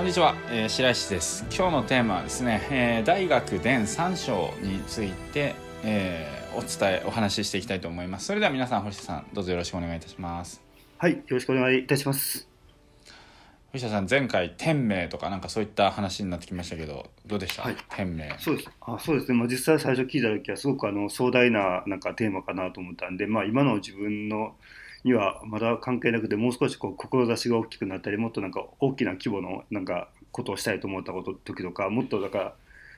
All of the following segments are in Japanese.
こんにちは、えー、白石です。今日のテーマはですね、えー、大学伝3章について、えー、お伝えお話ししていきたいと思います。それでは皆さん星田さんどうぞよろしくお願いいたします。はいよろしくお願いいたします。星田さん前回天命とかなんかそういった話になってきましたけどどうでした、はい、天命。そうです。あそうですね、まあ、実際最初聞いた時はすごくあの壮大ななんかテーマかなと思ったんで、まあ、今の自分のにはまだ関係なくてもう少しこう志が大きくなったりもっとなんか大きな規模のなんかことをしたいと思ったこと時とかもっとだから、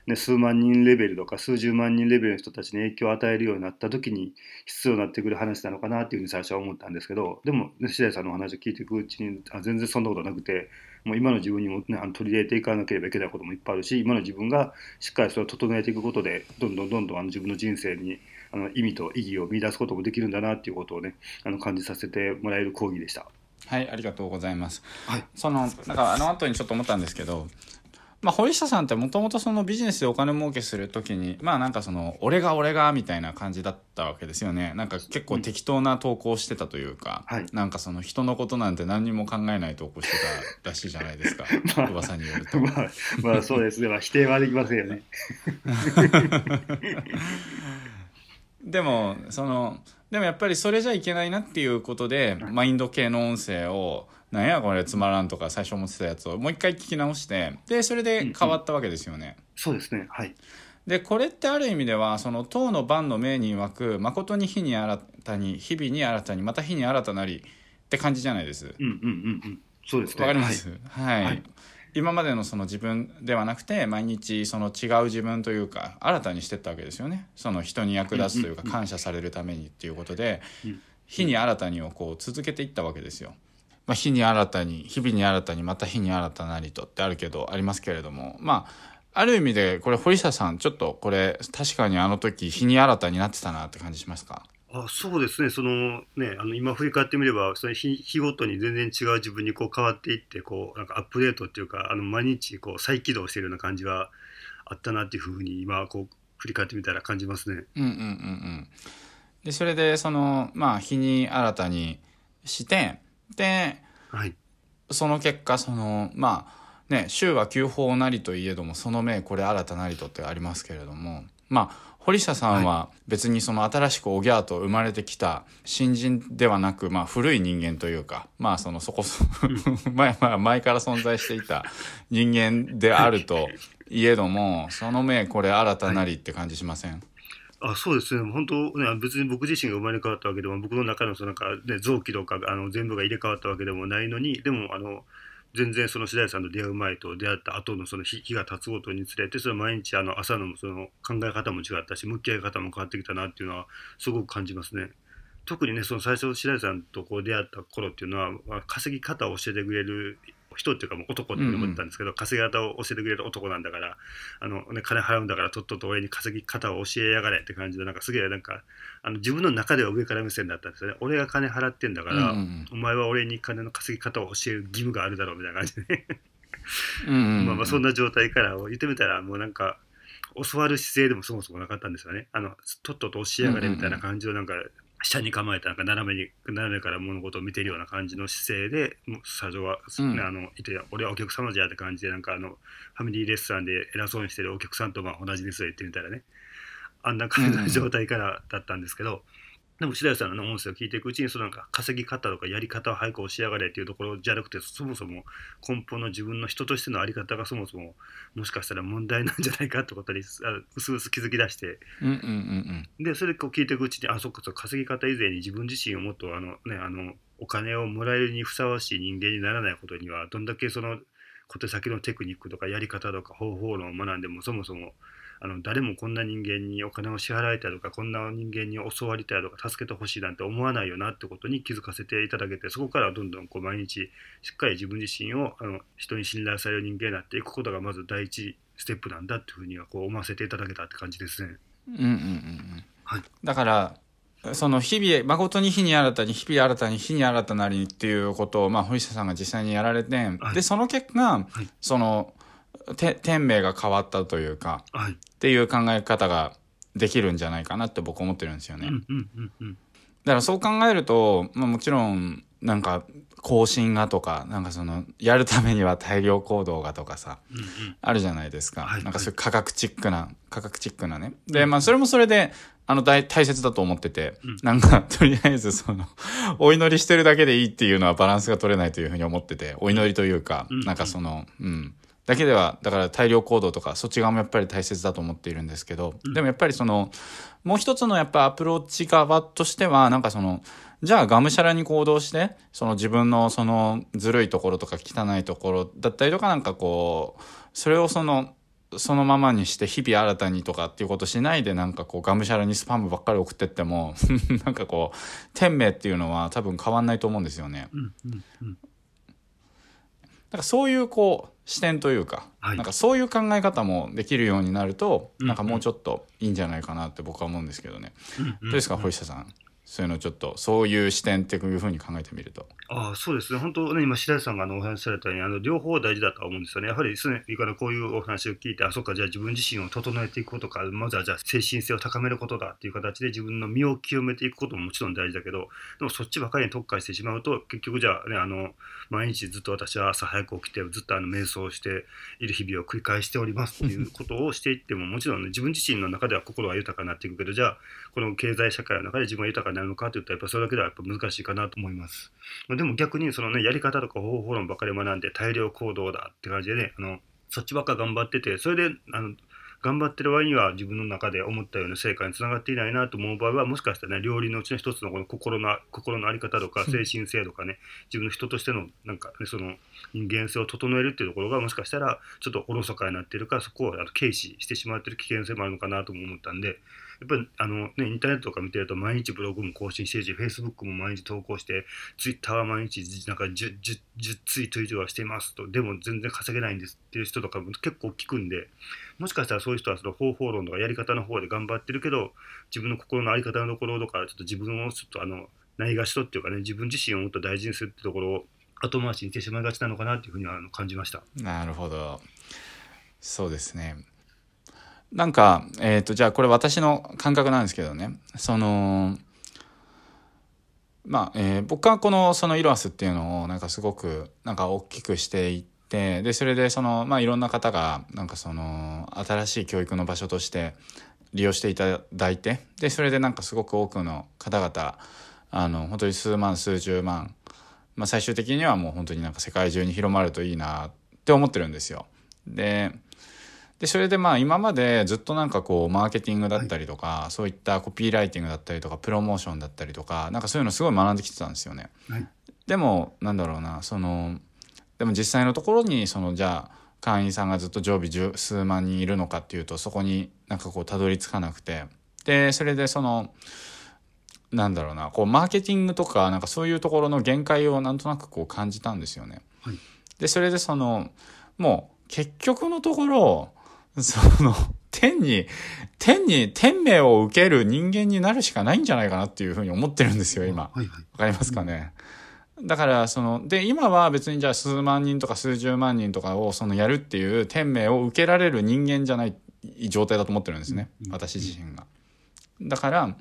ね、数万人レベルとか数十万人レベルの人たちに影響を与えるようになった時に必要になってくる話なのかなっていうふうに最初は思ったんですけどでも、ね、白井さんのお話を聞いていくうちにあ全然そんなことなくてもう今の自分にも、ね、あの取り入れていかなければいけないこともいっぱいあるし今の自分がしっかりそれを整えていくことでどんどんどんどんあの自分の人生にあの意味と意義を見出すこともできるんだなっていうことをねあの感じさせてもらえる講義でした。はいありがとうございます。はい、そのなんかあの後にちょっと思ったんですけどまあ、堀下さんってもともとそのビジネスでお金儲けする時にまあなんかその俺が俺がみたいな感じだったわけですよね。なんか結構適当な投稿してたというか、うん、なんかその人のことなんて何にも考えない投稿してたらしいじゃないですか、まあ、噂によると。まあ、まあそうです。ね、まあ、否定はできませんよね でもそのでもやっぱりそれじゃいけないなっていうことで、マインド系の音声をなんやこれつまらんとか最初思ってたやつをもう一回聞き直してでそれで変わったわけですよね。うんうん、そうですね。はい。でこれってある意味ではその唐の万の命に曰く誠に日に新たに日々に新たにまた日に新たなりって感じじゃないです。うんうんうんうん。そうですわ、かります、はい、はい、今までのその自分ではなくて毎日その違う自分というか新たにしてったわけですよね。その人に役立つというか感謝されるためにっていうことで、日に新たにをこう続けていったわけですよ。まあ、日に新たに日々に新たにまた日に新たなりとってあるけどありますけれども。まあある意味でこれ堀下さんちょっとこれ確かにあの時日に新たになってたなって感じしますか？あそうですね。そのねあの今振り返ってみればその日日ごとに全然違う自分にこう変わっていってこうなんかアップデートっていうかあの毎日こう再起動しているような感じはあったなっていうふうに今こう振り返ってみたら感じますね。うんうんうんうん、でそれでそのまあ日に新たにしてで、はい、その結果そのまあね週は旧法なりといえどもその命これ新たなりとってありますけれどもまあ堀下さんは別にその新しくおぎゃーと生まれてきた新人ではなく、まあ、古い人間というかまあそのそこそ 前前から存在していた人間であるといえどもその命これ新たなりって感じしません、はい。あそうですね、本当、ね、別に僕自身が生まれ変わったわけでも、僕の中のそのなんか、ね、臓器とかあの全部が入れ替わったわけでもないのに、でも、あの全然その白井さんと出会う前と出会った後のその日が経つごとにつれて、それ毎日あの朝のその考え方も違ったし、向き合い方も変わってきたなっていうのは、すごく感じますね。特にね、その最初、白井さんとこう出会った頃っていうのは、稼ぎ方を教えてくれる人っていうかもう男って思ったんですけど、うんうん、稼ぎ方を教えてくれる男なんだからあの、ね、金払うんだからとっとと俺に稼ぎ方を教えやがれって感じでなんかすげえなんかあの自分の中では上から目線だったんですよね。俺が金払ってんだから、うんうん、お前は俺に金の稼ぎ方を教える義務があるだろうみたいな感じで。ね まあまあそんな状態から言ってみたらもうなんか教わる姿勢でもそもそもなかったんですよね。あのとっとと教えやがれみたいな感じのなんか下に構えたなんか斜めに斜めから物事を見てるような感じの姿勢で社長は、うん、あのいて俺はお客様じゃって感じでなんかあのファミリーレストランで偉そうにしてるお客さんとまあ同じですよ言ってみたらね。あんな感じの状態からだったんですけど、でも白石さんの音声を聞いていくうちにそのなんか稼ぎ方とかやり方を早く教えやがれっていうところじゃなくてそもそも根本の自分の人としての在り方がそもそももしかしたら問題なんじゃないかってことにうすうす気づき出して、うんうんうんうん、でそれを聞いていくうちにあそっかそ稼ぎ方以前に自分自身をもっとあの、ね、あのお金をもらえるにふさわしい人間にならないことにはどんだけその小手先のテクニックとかやり方とか方法論を学んでもそもそもあの誰もこんな人間にお金を支払いたいとかこんな人間に教わりたいとか助けてほしいなんて思わないよなってことに気づかせていただけてそこからどんどんこう毎日しっかり自分自身をあの人に信頼される人間になっていくことがまず第一ステップなんだっていうふうにはこう思わせていただけたって感じですね。うんうんうん、はい、だからその日々、誠に日に新たに、日々新たに、日に新たなりっていうことを、まあ、堀下さんが実際にやられて、はい、で、その結果、はい、その、て天命が変わったというか、はい、っていう考え方ができるんじゃないかなって僕思ってるんですよね。だからそう考えると、まあ、もちろんなんか更新がとか、なんかその、やるためには大量行動がとかさ、うんうんあるじゃないですか。はいなんかそういう科学チックな、科学チックなね。で、まあそれもそれで、あの大、大切だと思ってて、うんなんか、とりあえずその、お祈りしてるだけでいいっていうのはバランスが取れないというふうに思ってて、お祈りというか、うんなんかその、うん。だけでは、だから大量行動とか、そっち側もやっぱり大切だと思っているんですけど、うんでもやっぱりその、もう一つのやっぱアプローチ側としては、なんかその、じゃあがむしゃらに行動して、その自分のそのずるいところとか汚いところだったりとかなんかこう、それをその、そのままにして日々新たにとかっていうことしないでなんかこうがむしゃらにスパムばっかり送ってっても なんかこう天命っていうのは多分変わんないと思うんですよね。うんうんうんなんかそういうこう視点というか、はいなんかそういう考え方もできるようになると、うんなんかもうちょっといいんじゃないかなって僕は思うんですけどね。うんうんどうですか、堀下さん？そういうのちょっと、そういう視点っていうふうに考えてみると。ああそうですね、本当ね、今、白石さんがあのお話しされたように、あの両方大事だとは思うんですよね。やはりですね、いからこういうお話を聞いて、あ、そっか、じゃあ自分自身を整えていくことか、まずはじゃあ精神性を高めることだっていう形で自分の身を清めていくことももちろん大事だけど、でもそっちばかりに特化してしまうと、結局じゃあね、あの、毎日ずっと私は朝早く起きて、ずっとあの瞑想している日々を繰り返しておりますっていうことをしていっても、もちろんね、自分自身の中では心は豊かになっていくけど、じゃあ、この経済社会の中で自分は豊かになるのかといったら、やっぱそれだけではやっぱ難しいかなと思います。まあでも逆にそのね、やり方とか方法論ばかり学んで大量行動だって感じでね、あの、そっちばっか頑張ってて、それで、あの、頑張ってる割には自分の中で思ったような成果につながっていないなと思う場合は、もしかしたらね、料理のうちの一つのこの心の、心のあり方とか、精神性とかね、自分の人としての、なんかね、その人間性を整えるっていうところが、もしかしたら、ちょっとおろそかになっているか、そこをあの軽視してしまっている危険性もあるのかなとも思ったんで、やっぱりあの、ね、インターネットとか見てると毎日ブログも更新してるし、Facebook も毎日投稿して、Twitter は毎日なんか 10, 10, 10ツイート以上はしていますと、でも全然稼げないんですっていう人とかも結構聞くんで、もしかしたらそういう人はその方法論とかやり方の方で頑張ってるけど、自分の心の在り方のところとか、ちょっと自分をちょっとあの、ないがしろっていうかね、自分自身をもっと大事にするってところを後回しにしてしまいがちなのかなっていうふうには感じました。なるほど。そうですね。なんか、えっ、と、じゃあこれ私の感覚なんですけどね。その、まあ、えー僕はこの、そのイロアスっていうのを、なんかすごく、なんか大きくしていって、で、それでその、まあいろんな方が、なんかその、新しい教育の場所として利用していただいて、で、それでなんかすごく多くの方々、あの、本当に数万、数十万、まあ最終的にはもう本当になんか世界中に広まるといいなって思ってるんですよ。で、で、それでまあ今までずっとなんかこうマーケティングだったりとか、そういったコピーライティングだったりとか、プロモーションだったりとか、なんかそういうのすごい学んできてたんですよね。はいでも、なんだろうな、その、でも実際のところに、そのじゃあ、会員さんがずっと常備十数万人いるのかっていうと、そこになんかこうたどり着かなくて。で、それでその、なんだろうな、こうマーケティングとか、なんかそういうところの限界をなんとなくこう感じたんですよね。はいで、それでその、もう結局のところ、その、天に、天に、天命を受ける人間になるしかないんじゃないかなっていうふうに思ってるんですよ、今。はいはい。わかりますかね？だから、その、で、今は別にじゃあ数万人とか数十万人とかをそのやるっていう天命を受けられる人間じゃない状態だと思ってるんですね。うん私自身が。だから、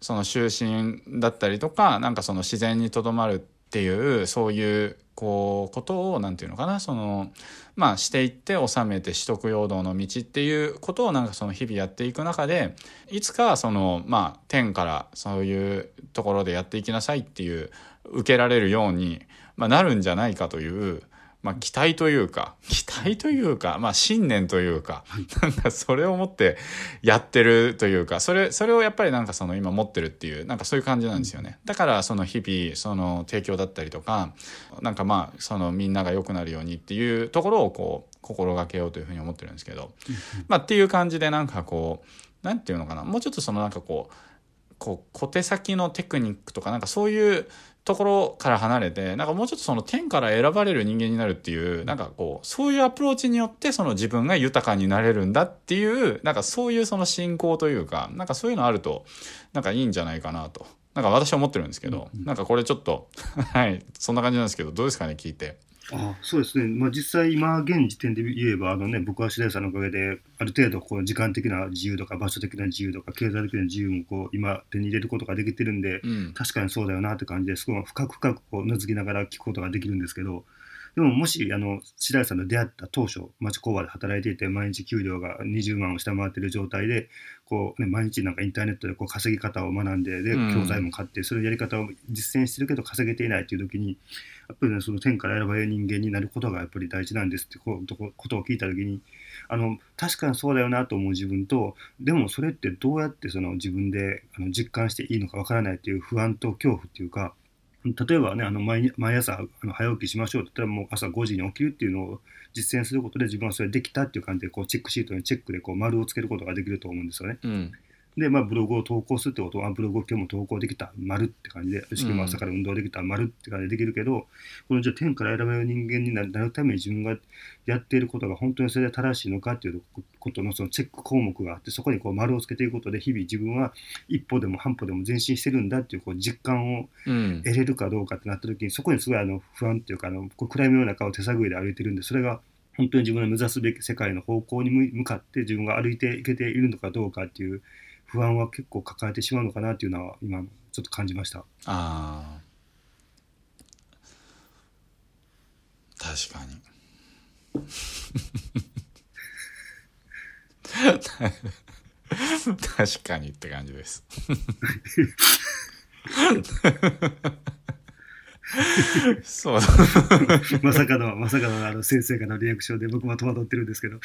その就寝だったりとか、なんかその自然にとどまるってっていう、そういう、こう、ことを、何て言うのかな、その、まあ、していって収めて取得陽動の道っていうことをなんかその日々やっていく中で、いつかその、まあ、天からそういうところでやっていきなさいっていう、受けられるように、まあ、なるんじゃないかという、まあ、期待というか、期待というか、まあ、信念というか、なんかそれを持ってやってるというか、それ、それをやっぱりなんかその今持ってるっていう、なんかそういう感じなんですよね。だからその日々、その提供だったりとか、なんかまあ、そのみんなが良くなるようにっていうところをこう、心がけようというふうに思ってるんですけど、まあっていう感じでなんかこう、なんていうのかな、もうちょっとそのなんかこう、こう小手先のテクニックとかなんかそういうところから離れてなんかもうちょっとその天から選ばれる人間になるっていうなんかこうそういうアプローチによってその自分が豊かになれるんだっていうなんかそういうその信仰というかなんかそういうのあるとなんかいいんじゃないかなとなんか私は思ってるんですけど、なんかこれちょっと はいそんな感じなんですけどどうですかね聞いて。あそうですね、まあ、実際、今、現時点で言えば、あのね、僕は白井さんのおかげで、ある程度こう時間的な自由とか、場所的な自由とか、経済的な自由もこう今、手に入れることができてるんで、うん、確かにそうだよなって感じですごい深く深くこうのずきながら聞くことができるんですけど、でももし、あの、白井さんと出会った当初、町工場で働いていて、毎日給料が20万を下回っている状態で、こう、ね、毎日なんかインターネットでこう稼ぎ方を学んで、で、教材も買って、それやり方を実践してるけど稼げていないという時に、やっぱりね、その天から選ばれる人間になることがやっぱり大事なんですってことを聞いた時に、あの、確かにそうだよなと思う自分と、でもそれってどうやってその自分であの実感していいのかわからないっていう不安と恐怖っていうか、例えばね、あの毎毎朝あの早起きしましょうって言ったらもう朝5時に起きるっていうのを実践することで自分はそれできたっていう感じでこうチェックシートにチェックでこう丸をつけることができると思うんですよね。うんで、まあ、ブログを投稿するってことは、ブログを今日も投稿できた、丸って感じで、も朝から運動できた、丸って感じでできるけど、このじゃあ天から選ばれる人間になるために自分がやっていることが本当にそれで正しいのかっていうことのそのチェック項目があって、そこにこう丸をつけていくことで、日々自分は一歩でも半歩でも前進してるんだっていうこう実感を得れるかどうかってなった時に、そこにすごいあの不安っていうか、あの暗闇の中を手探りで歩いてるんで、それが本当に自分の目指すべき世界の方向に向かって自分が歩いていけているのかどうかっていう不安は結構抱えてしまうのかなっていうのは今ちょっと感じました。あ確かに。確かにって感じです。そう。まさかのまさかのあの先生からのリアクションで僕も戸惑ってるんですけど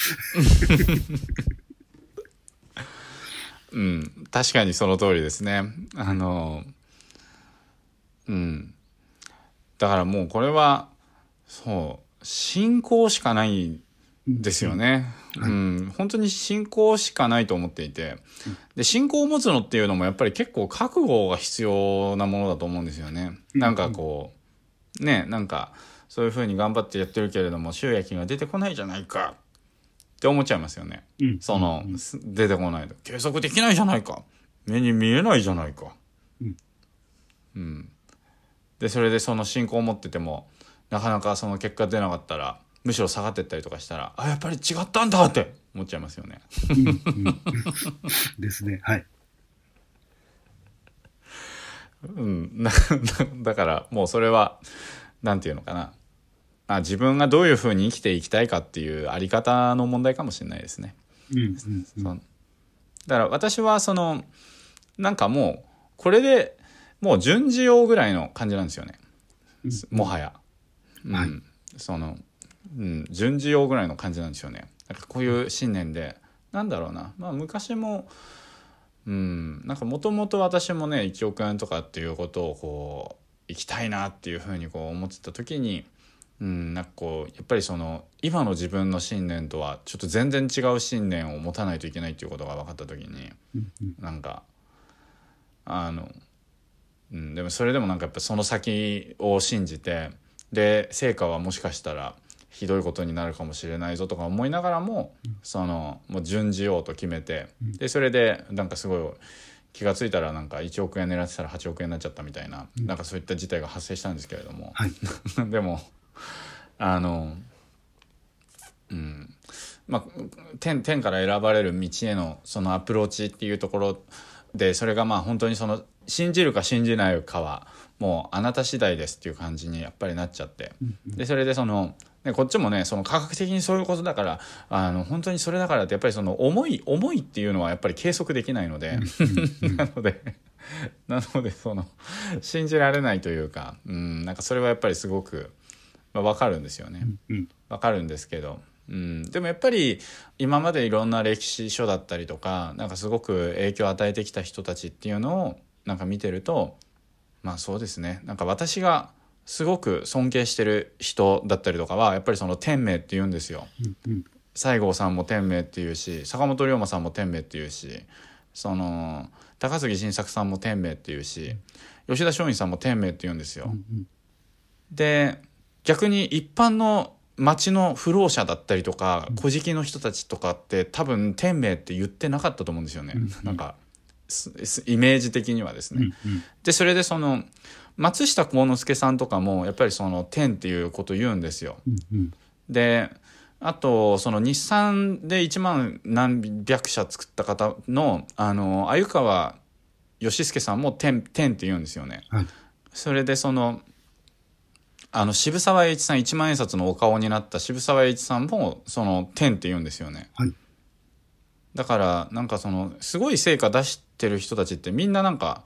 うん、確かにその通りですね。あの、うん。だからもうこれは、そう、信仰しかないんですよね。うん、本当に信仰しかないと思っていて。で、信仰を持つのっていうのもやっぱり結構覚悟が必要なものだと思うんですよね。なんかこう、ね、なんか、そういうふうに頑張ってやってるけれども収益が出てこないじゃないかって思っちゃいますよね。うん、その、うん、出てこないと。計測できないじゃないか。目に見えないじゃないか。うん。うん。で、それでその信仰を持ってても、なかなかその結果出なかったら、むしろ下がってったりとかしたら、あ、やっぱり違ったんだって思っちゃいますよね。うんうん、ですね。はい。うん、だからもうそれは何て言うのかなまあ、自分がどういうふうに生きていきたいかっていうあり方の問題かもしれないですね。うんうんうん、だから私はそのなんかもうこれでもう順次用ぐらいの感じなんですよね。もはや。うん、はい、その、うん、順次用ぐらいの感じなんですよね。なんかこういう信念で、なんだろうな、まあ昔も、うん、なんかもともと私もね、1億円とかっていうことをこう、行きたいなっていうふうにこう思ってた時に、うん、なんかこうやっぱりその今の自分の信念とはちょっと全然違う信念を持たないといけないっていうことが分かった時に、なんかあの、うん、でもそれでもなんかやっぱその先を信じてで成果はもしかしたらひどいことになるかもしれないぞとか思いながらも、うん、そのもう順次ようと決めて、うん、でそれでなんかすごい気が付いたらなんか1億円狙ってたら8億円になっちゃったみたいな、うん、なんかそういった事態が発生したんですけれども、はい、でもあのうん。まあ天天から選ばれる道へのそのアプローチっていうところでそれがまあ本当にその信じるか信じないかはもうあなた次第ですっていう感じにやっぱりなっちゃって。でそれでそのね、こっちもねその科学的にそういうことだからあの本当にそれだからってやっぱりその思い思いっていうのはやっぱり計測できないので。なのでなのでその信じられないというか、うん、なんかそれはやっぱりすごくまあ、分かるんですよね。分かるんですけど、うん、でもやっぱり今までいろんな歴史書だったりとかなんかすごく影響を与えてきた人たちっていうのをなんか見てるとまあそうですね。なんか私がすごく尊敬してる人だったりとかはやっぱりその天命って言うんですよ。西郷さんも天命っていうし坂本龍馬さんも天命っていうしその高杉晋作さんも天命っていうし吉田松陰さんも天命って言うんですよ。で逆に一般の町の不老者だったりとか古事記の人たちとかって多分天命って言ってなかったと思うんですよね、うん。うん、なんかイメージ的にはですね。うん。うん、でそれでその松下幸之助さんとかもやっぱりその天っていうことを言うんですよ。うん。うん。であとその日産で1万何百社作った方のあの鮎川義介さんも天天って言うんですよね。はい。それでそのあの渋沢栄一さん一万円札のお顔になった渋沢栄一さんもその天って言うんですよね。はいだからなんかそのすごい成果出してる人たちってみんななんか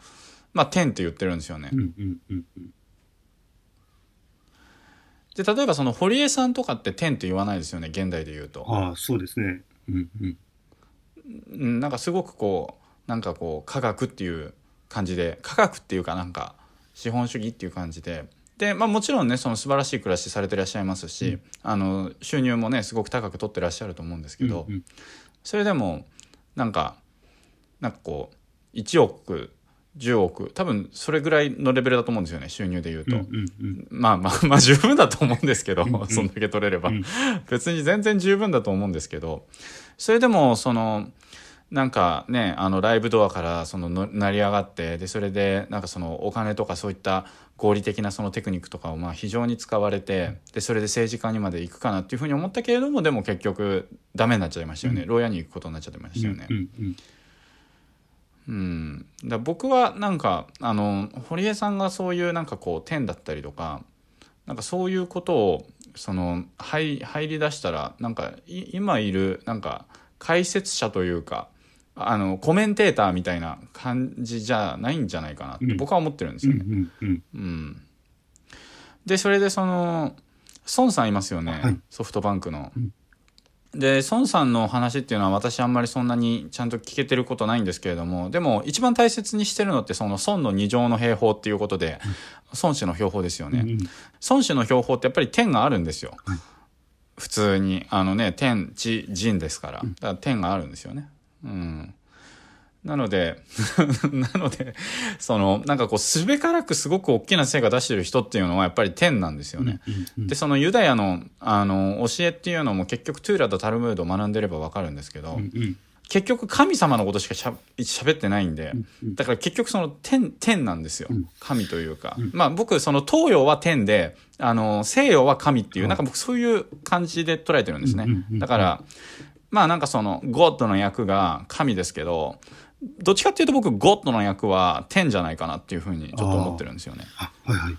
まあ天って言ってるんですよね。うんうんうんうんで例えばその堀江さんとかって天って言わないですよね現代で言うと。ああそうですねうんうんうん、なんかすごくこうなんかこう科学っていう感じで科学っていうかなんか資本主義っていう感じでで、まあ、もちろんねその素晴らしい暮らしされてらっしゃいますし、あの収入もねすごく高く取ってらっしゃると思うんですけど、うんうん。それでもなんかなんかこう1億10億多分それぐらいのレベルだと思うんですよね収入で言うと。うんうんうん。まあまあ まあ十分だと思うんですけど、うんうん。そんだけ取れれば、うん。別に全然十分だと思うんですけどそれでもそのなんかねあのライブドアからそのの成り上がってでそれでなんかそのお金とかそういった合理的なそのテクニックとかをまあ非常に使われてでそれで政治家にまで行くかなっていうふうに思ったけれどもでも結局ダメになっちゃいましたよね、牢屋に行くことになっちゃってましたよね。うんうんうん、だ僕はなんかあの堀江さんがそういうなんかこう天だったりとかなんかそういうことをその入入り出したらなんかい今いるなんか解説者というかあのコメンテーターみたいな感じじゃないんじゃないかなってうん。僕は思ってるんですうんよね。うん。でそれでその孫さんいますよね、はい。ソフトバンクの。うん。で孫さんの話っていうのは私あんまりそんなにちゃんと聞けてることないんですけれどもでも一番大切にしてるのってその孫の二乗の兵法っていうことで、孫子の標法ですよね。うんうん。孫子の標法ってやっぱり天があるんですよ、はい。普通に。あのね天地人ですから。だから天があるんですよねうん。なので なのでそのなんかこうすべからくすごく大きな成果出してる人っていうのはやっぱり天なんですよね、でそのユダヤのあの教えっていうのも結局トゥーラとタルムードを学んでれば分かるんですけど、うんうん。結局神様のことしかしゃ喋ってないんで、うんだから結局その天天なんですよ、うん。神というか、うん。まあ僕その東洋は天であの西洋は神っていう、はいなんか僕そういう感じで捉えてるんですね、だからまあなんかそのゴッドの役が神ですけどどっちかっていうと僕ゴッドの役は天じゃないかなっていうふうにちょっと思ってるんですよね。あはいはい。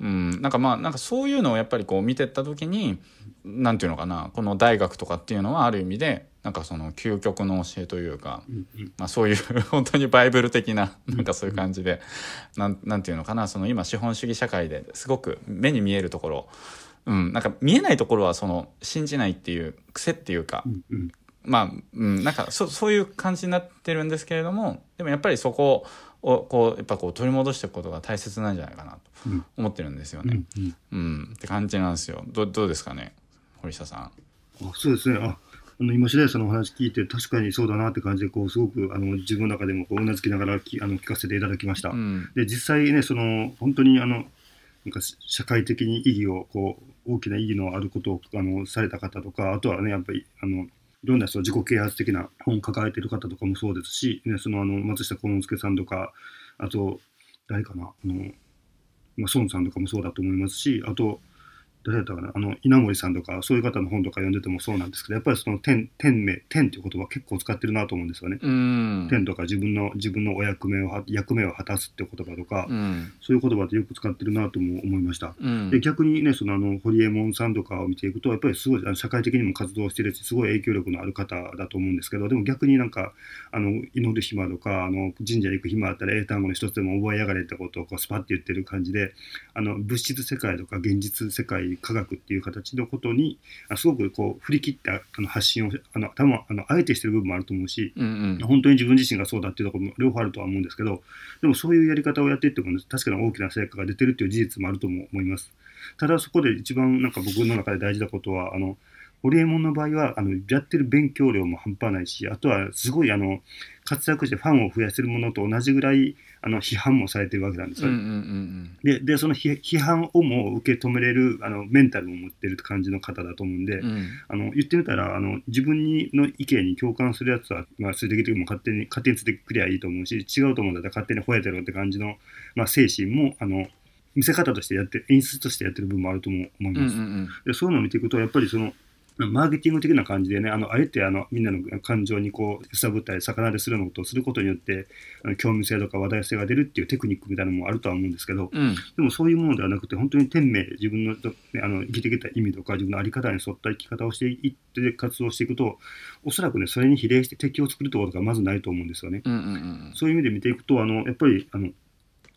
うん、なんかまあなんかそういうのをやっぱりこう見てった時になんていうのかなこの大学とかっていうのはある意味でなんかその究極の教えというか、うんうん。まあ、そういう 本当にバイブル的ななんかそういう感じでなんなんていうのかなその今資本主義社会ですごく目に見えるところ、うん、なんか見えないところはその信じないっていう癖っていうか、うんうんまあ、うん、なんかそそういう感じになってるんですけれどもでもやっぱりそこをこうやっぱこう取り戻していくことが大切なんじゃないかなとうん思ってるんですよね。うんうんうん、って感じなんですよ。どどうですかね、堀下さん。あそうですねああの今白石さんのお話聞いて確かにそうだなって感じでこうすごくあの自分の中でもこううなずきながらきあの聞かせていただきました。うん、で実際ねその本当にあのなんか社会的に意義をこう大きな意義のあることをあのされた方とかあとはねやっぱりあのいろんなその自己啓発的な本を抱えてる方とかもそうですし、ね、そのあの松下幸之助さんとかあと誰かなあの、まあ、孫さんとかもそうだと思いますしあと誰だったかなあの稲森さんとかそういう方の本とか読んでてもそうなんですけどやっぱりその天天命天っていう言葉結構使ってるなと思うんですよね。うん、天とか自分の自分のお役目をは役目を果たすって言葉とか、うん、そういう言葉ってよく使ってるなとも思いました。うん、で逆にねそのあの堀江門さんとかを見ていくとやっぱりすごい社会的にも活動してるしすごい影響力のある方だと思うんですけどでも逆になんかあの祈る暇とかあの神社に行く暇あったら英単語の一つでも覚えやがれってことをこうスパッて言ってる感じであの物質世界とか現実世界科学っていう形のことにあすごくこう振り切ったあの発信をあの多分あのあえてしてる部分もあると思うしうん、うん、本当に自分自身がそうだっていうところも両方あるとは思うんですけど、でもそういうやり方をやっていっても、確かに大きな成果が出てるっていう事実もあるとも思います。ただそこで一番なんか僕の中で大事なことは、あの、ホリエモンの場合は、あの、やってる勉強量も半端ないし、あとはすごいあの、活躍してファンを増やせるものと同じぐらい、あの批判もされてるわけなんですよ、ででその批判をも受け止めれるあのメンタルも持ってる感じの方だと思うんで、うん、あの言ってみたらあの自分にの意見に共感するやつは、まあ、ついてきても勝手に勝手についてくりゃいいと思うし違うと思うんだったら勝手に吠えてろって感じの、まあ、精神もあの見せ方としてやって演出としてやってる部分もあると思います。でそういうのを見ていくとやっぱりそのマーケティング的な感じでね、あの、あえてあの、みんなの感情にこう、揺さぶったり、魚でするようなことをすることによって、あの興味性とか話題性が出るっていうテクニックみたいなのもあるとは思うんですけど、うん、でもそういうものではなくて、本当に天命、自分の、ね、あの、生きてきた意味とか、自分の在り方に沿った生き方をしていって活動していくと、おそらくね、それに比例して敵を作るってことがまずないと思うんですよね。うんうんうん、そういう意味で見ていくと、あの、やっぱり、あの、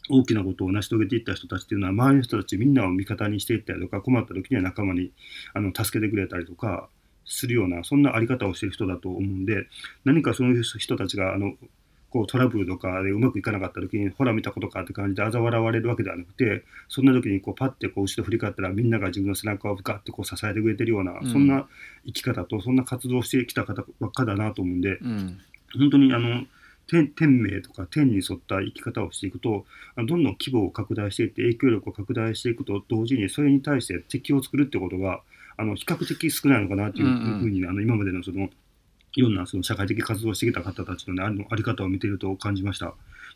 大きなことを成し遂げていった人たちっていうのは、周りの人たちみんなを味方にしていったりとか、困った時には仲間にあの助けてくれたりとか、するような、そんなあり方をしている人だと思うんで、何かそういう人たちが、あの、こうトラブルとかでうまくいかなかった時に、ほら見たことかって感じで嘲笑われるわけではなくて、そんな時にこうパッてこう後ろ振り返ったらみんなが自分の背中をガッてこう支えてくれてるような、うん、そんな生き方と、そんな活動をしてきた方ばっかだなと思うんで、うん、本当にあの、天天命とか天に沿った生き方をしていくと、どんどん規模を拡大していって、影響力を拡大していくと同時に、それに対して敵を作るってことが、あの比較的少ないのかなというふうに、うんうん、あの今までのそのいろんなその社会的活動をしてきた方たちの,、ね、あのあり方を見ていると感じました。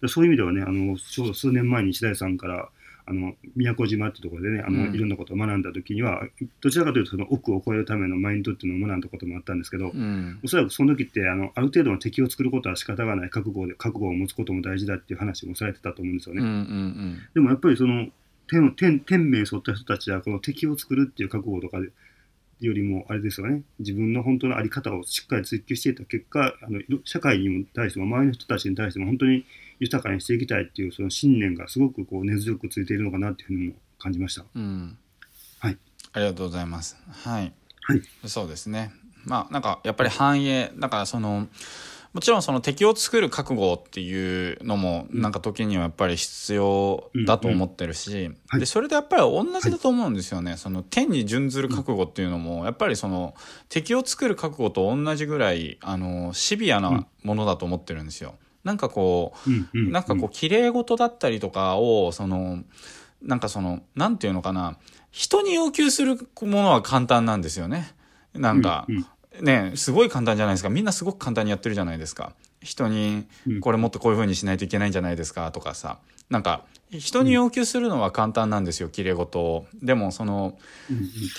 そういう意味ではね、あのちょうど数年前に白井さんからあの宮古島っていうところでねあの、うん、いろんなことを学んだ時にはどちらかというとその奥を超えるためのマインドっていうのを学んだこともあったんですけど、うん、おそらくその時ってあのある程度の敵を作ることは仕方がない覚悟で覚悟を持つことも大事だっていう話もされてたと思うんですよね。うんうんうん、でもやっぱりその天天天命沿った人たちはこの敵を作るっていう覚悟とかでよりもあれですよね。自分の本当の在り方をしっかり追求していた結果あの社会にも対しても周りの人たちに対しても本当に豊かにしていきたいっていうその信念がすごくこう根強くついているのかなっていうふうにも感じました。うん、はいありがとうございます。はい。はい。そうですね。まあなんかやっぱり繁栄だからそのもちろんその敵を作る覚悟っていうのもなんか時にはやっぱり必要だと思ってるし、でそれでやっぱり同じだと思うんですよね、その天に準ずる覚悟っていうのもやっぱりその敵を作る覚悟と同じぐらいあのシビアなものだと思ってるんですよ。なんかこう、なんかこう綺麗事だったりとかをそのなんかそのなんていうのかな人に要求するものは簡単なんですよね。なんか、ね、すごい簡単じゃないですか。みんなすごく簡単にやってるじゃないですか。人に、これもっとこういう風にしないといけないんじゃないですかとかさ。なんか、人に要求するのは簡単なんですよ、綺麗事を。でも、その、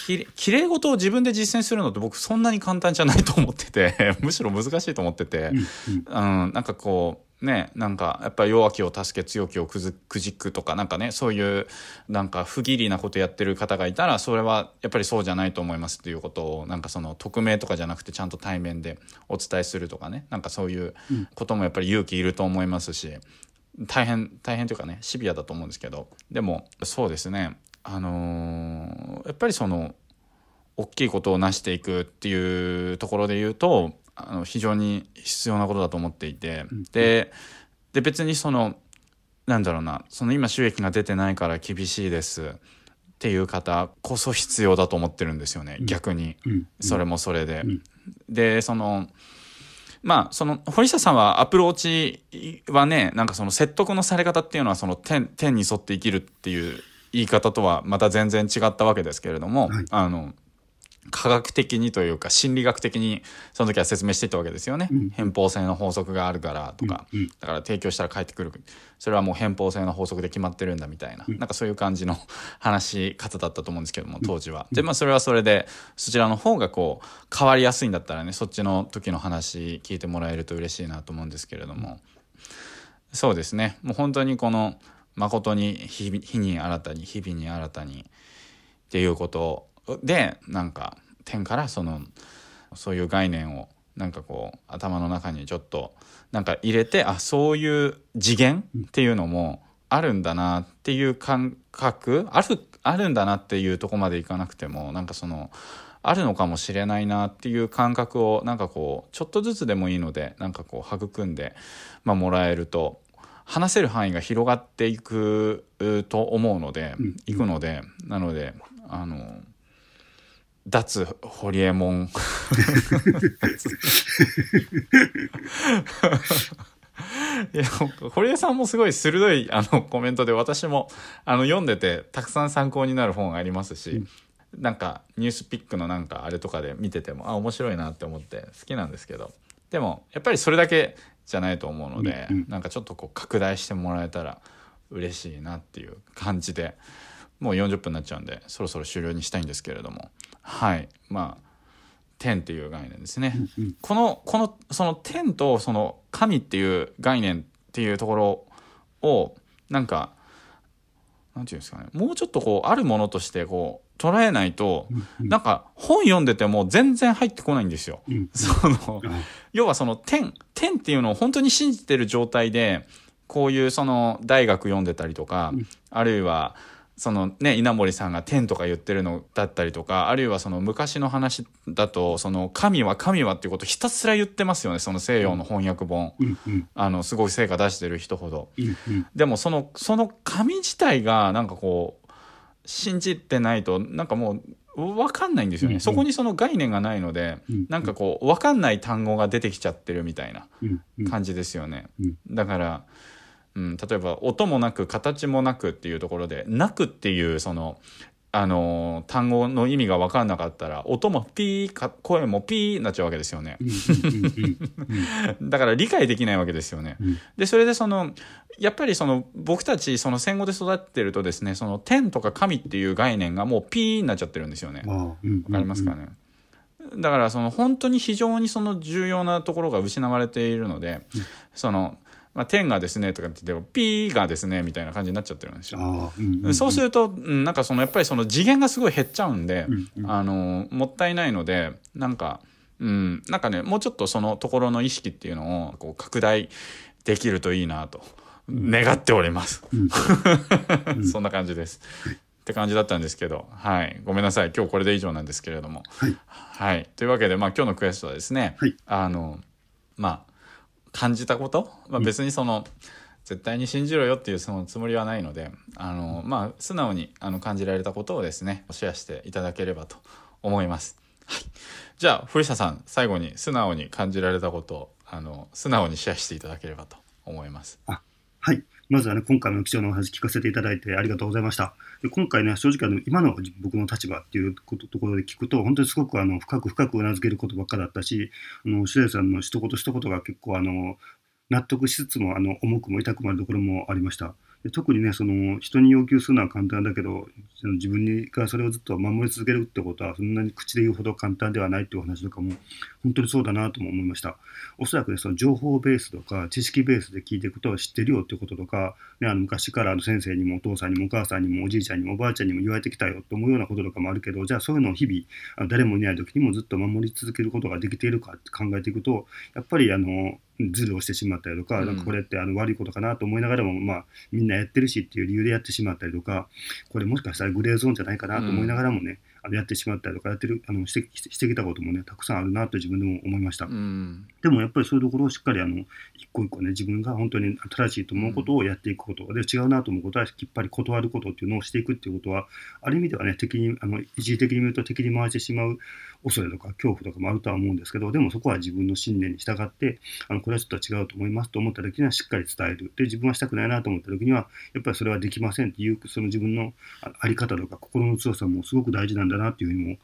綺麗事を自分で実践するのって僕そんなに簡単じゃないと思ってて、むしろ難しいと思ってて、うん、なんかこう、ね、なんかやっぱり弱きを助け強きをくずくじくとかなんかねそういうなんか不義理なことやってる方がいたらそれはやっぱりそうじゃないと思いますっていうことをなんかその匿名とかじゃなくてちゃんと対面でお伝えするとかねなんかそういうこともやっぱり勇気いると思いますし大変大変というかねシビアだと思うんですけどでもそうですねあのー、やっぱりその大きいことを成していくっていうところで言うとあの非常に必要なことだと思っていて、うん、でで別にそのなんだろうな。その今収益が出てないから厳しいです。っていう方こそ必要だと思ってるんですよね、うん、逆に、うん、それもそれで。でそのまあその堀下さんはアプローチはねなんかその説得のされ方っていうのはその天天に沿って生きるっていう言い方とはまた全然違ったわけですけれども、はい、あの科学的にというか心理学的にその時は説明していたわけですよね、うん、偏方性の法則があるからとか、だから提供したら返ってくる。それはもう偏方性の法則で決まってるんだみたいな、うん、なんかそういう感じの話し方だったと思うんですけども当時は。でまあそれはそれでそちらの方がこう変わりやすいんだったらねそっちの時の話聞いてもらえると嬉しいなと思うんですけれども。そうですね。もう本当にこの誠に日に新たに日々に新たにっていうことをでなんか点からそのそういう概念をなんかこう頭の中にちょっとなんか入れてあそういう次元っていうのもあるんだなっていう感覚あるあるんだなっていうとこまでいかなくてもなんかそのあるのかもしれないなっていう感覚をなんかこうちょっとずつでもいいのでなんかこう育んで、まあ、もらえると話せる範囲が広がっていくと思うので、いくのでなのであの脱ホリエモン。いや、堀江さんもすごい鋭いあのコメントで私もあの読んでてたくさん参考になる本ありますし、うん、なんかニュースピックのなんかあれとかで見ててもあ面白いなって思って好きなんですけど。でもやっぱりそれだけじゃないと思うので、うんうん、なんかちょっとこう拡大してもらえたら嬉しいなっていう感じでもう40分になっちゃうんでそろそろ終了にしたいんですけれどもはい。まあ天っていう概念ですね。うんうん、このこのその天とその神っていう概念っていうところをなんかなんていうんですかね。もうちょっとこうあるものとしてこう捉えないと、なんか本読んでても全然入ってこないんですよ。うん、その、要はその天天っていうのを本当に信じてる状態でこういうその大学読んでたりとか、うん、あるいはそのね稲森さんが天とか言ってるのだったりとかあるいはその昔の話だとその神は神はっていうことをひたすら言ってますよねその西洋の翻訳本、うんうん、あのすごい成果出してる人ほど、うんうん、でもそのその神自体がなんかこう信じてないとなんかもう分かんないんですよね、うんうん、そこにその概念がないので、うんうん、なんかこう分かんない単語が出てきちゃってるみたいな感じですよね、だからうん、例えば音もなく形もなくっていうところで「なく」っていうそのあの単語の意味が分かんなかったら音もピーか声もピーになっちゃうわけですよね。だから理解できないわけですよね。でそれでそのやっぱりその僕たちその戦後で育ってるとですねその天とか神っていう概念がもうピーになっちゃってるんですよね。わかりますかね？だからその本当に非常にその重要なところが失われているので、そのまあ、天がですねとかって言っても、ピーがですねみたいな感じになっちゃってるんですよ。うんうん、そうすると、うん、なんかそのやっぱりその次元がすごい減っちゃうんで、うんうん、あのもったいないのでなんか、うん、なんかねもうちょっとそのところの意識っていうのをこう拡大できるといいなと願っております。そんな感じです。って感じだったんですけど、はい、ごめんなさい。今日これで以上なんですけれども。はい、はい、というわけで、まあ、今日のクエストはですね、はい、あのまあ感じたこと、まあ、別にその、絶対に信じろよっていうそのつもりはないのであの、まあ、素直にあの感じられたことをですねシェアしていただければと思います。はい、じゃあ古下さん最後に素直に感じられたことをあの素直にシェアしていただければと思います。あはいまずはね、今回の貴重なお話聞かせていただいてありがとうございました。で今回ね、正直あの、今の僕の立場っていうことところで聞くと、本当にすごくあの深く深くうなずけることばっかだったし、あの白井さんの一言一言が結構あの納得しつつもあの重くも痛くもあるところもありました。で特にねその人に要求するのは簡単だけどその自分がそれをずっと守り続けるってことはそんなに口で言うほど簡単ではないっていう話とかも本当にそうだなとも思いました。おそらくねその情報ベースとか知識ベースで聞いていくと知ってるよってこととか、ね、あの昔からあの先生にもお父さんにもお母さんにもおじいちゃんにもおばあちゃんにも言われてきたよと思うようなこととかもあるけどじゃあそういうのを日々誰もいない時にもずっと守り続けることができているかって考えていくとやっぱりあのズルをしてしまったりとか、なんかこれってあの悪いことかなと思いながらも、まあ、みんなやってるしっていう理由でやってしまったりとか、これもしかしたらグレーゾーンじゃないかなと思いながらもね、あのやってしまったりとか、やってる、あのしてしてきたこともね、たくさんあるなと自分でも思いました。うん、でもやっぱりそういうところをしっかりあの一個一個ね、自分が本当に正しいと思うことをやっていくこと、で違うなと思うことはきっぱり断ることっていうのをしていくっていうことは、ある意味ではね、敵に、あの一時的に見ると敵に回してしまう恐れとか恐怖とかもあるとは思うんですけど、でもそこは自分の信念に従って、あのこれはちょっと違うと思いますと思った時にはしっかり伝える。で、自分はしたくないなと思った時には、やっぱりそれはできませんっていう、その自分のあり方とか心の強さもすごく大事なんだなっていうふうにも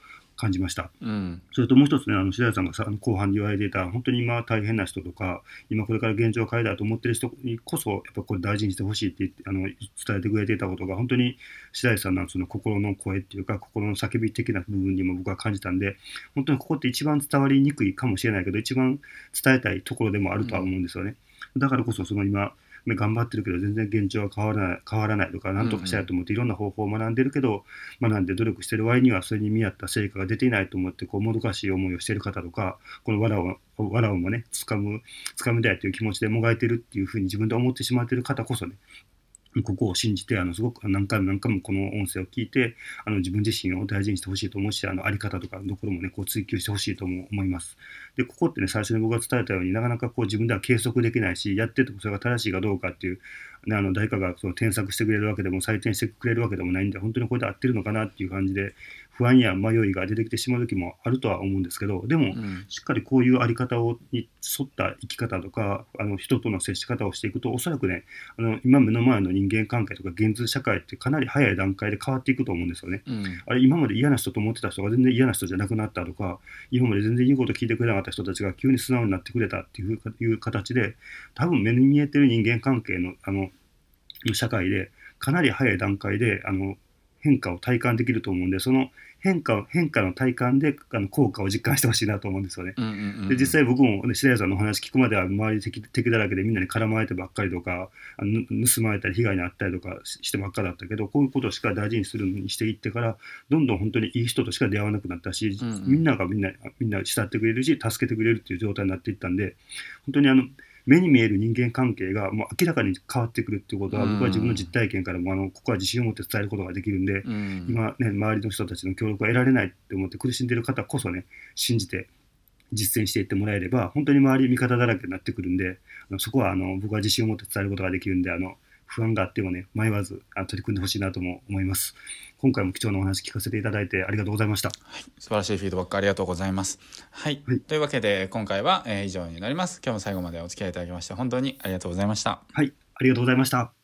感じました。うん、それともう一つね、あの白井さんがさ後半に言われていた、本当に今大変な人とか、今これから現状を変えたいと思ってる人にこそ、やっぱこれ大事にしてほしいって言ってあの伝えてくれていたことが、本当に白井さんのその心の声っていうか、心の叫び的な部分にも僕は感じたんで、本当にここって一番伝わりにくいかもしれないけど、一番伝えたいところでもあるとは思うんですよね。うん、だからこそ、その今、頑張ってるけど全然現状は変わらない変わらないとか何とかしたいと思っていろんな方法を学んでるけど、学んで努力してる割にはそれに見合った成果が出ていないと思ってこうもどかしい思いをしている方とかこのわらをわらをもね掴む掴みたいという気持ちでもがいてるっていうふうに自分で思ってしまっている方こそねここを信じて、あの、すごく何回も何回もこの音声を聞いて、あの、自分自身を大事にしてほしいと思うし、あの、あり方とかのところもね、こう追求してほしいとも思います。で、ここってね、最初に僕が伝えたようになかなかこう自分では計測できないし、やっててそれが正しいかどうかっていう、ね、あの誰かがその添削してくれるわけでも採点してくれるわけでもないんで本当にこれで合ってるのかなっていう感じで不安や迷いが出てきてしまう時もあるとは思うんですけどでも、しっかりこういうあり方をに沿った生き方とかあの人との接し方をしていくとおそらくねあの今目の前の人間関係とか現実社会ってかなり早い段階で変わっていくと思うんですよね。うん、あれ今まで嫌な人と思ってた人が全然嫌な人じゃなくなったとか今まで全然言うこと聞いてくれなかった人たちが急に素直になってくれたっていういう形で多分目に見えてる人間関係のあの社会でかなり早い段階であの変化を体感できると思うんでその変化変化の体感であの効果を実感してほしいなと思うんですよね。うんうんうん、で実際僕も、ね、白谷さんのお話聞くまでは周り敵敵だらけでみんなに絡まれてばっかりとかあの盗まれたり被害に遭ったりとかしてばっかだったけどこういうことしか大事にするにしていってからどんどん本当にいい人としか出会わなくなったし、うんうん、みんながみんなみんな慕ってくれるし助けてくれるっていう状態になっていったんで本当にあの目に見える人間関係がもう明らかに変わってくるっていうことは、僕は自分の実体験からもあのここは自信を持って伝えることができるんで、今ね周りの人たちの協力が得られないって思って苦しんでる方こそね信じて実践していってもらえれば本当に周り味方だらけになってくるんでそこはあの僕は自信を持って伝えることができるんであの不安があってもね迷わずあ取り組んでほしいなとも思います。今回も貴重なお話聞かせていただいてありがとうございました。はい、素晴らしいフィードバックありがとうございます。はい。はい、というわけで今回は、えー、以上になります。今日も最後までお付き合いいただきまして本当にありがとうございました。はい、ありがとうございました。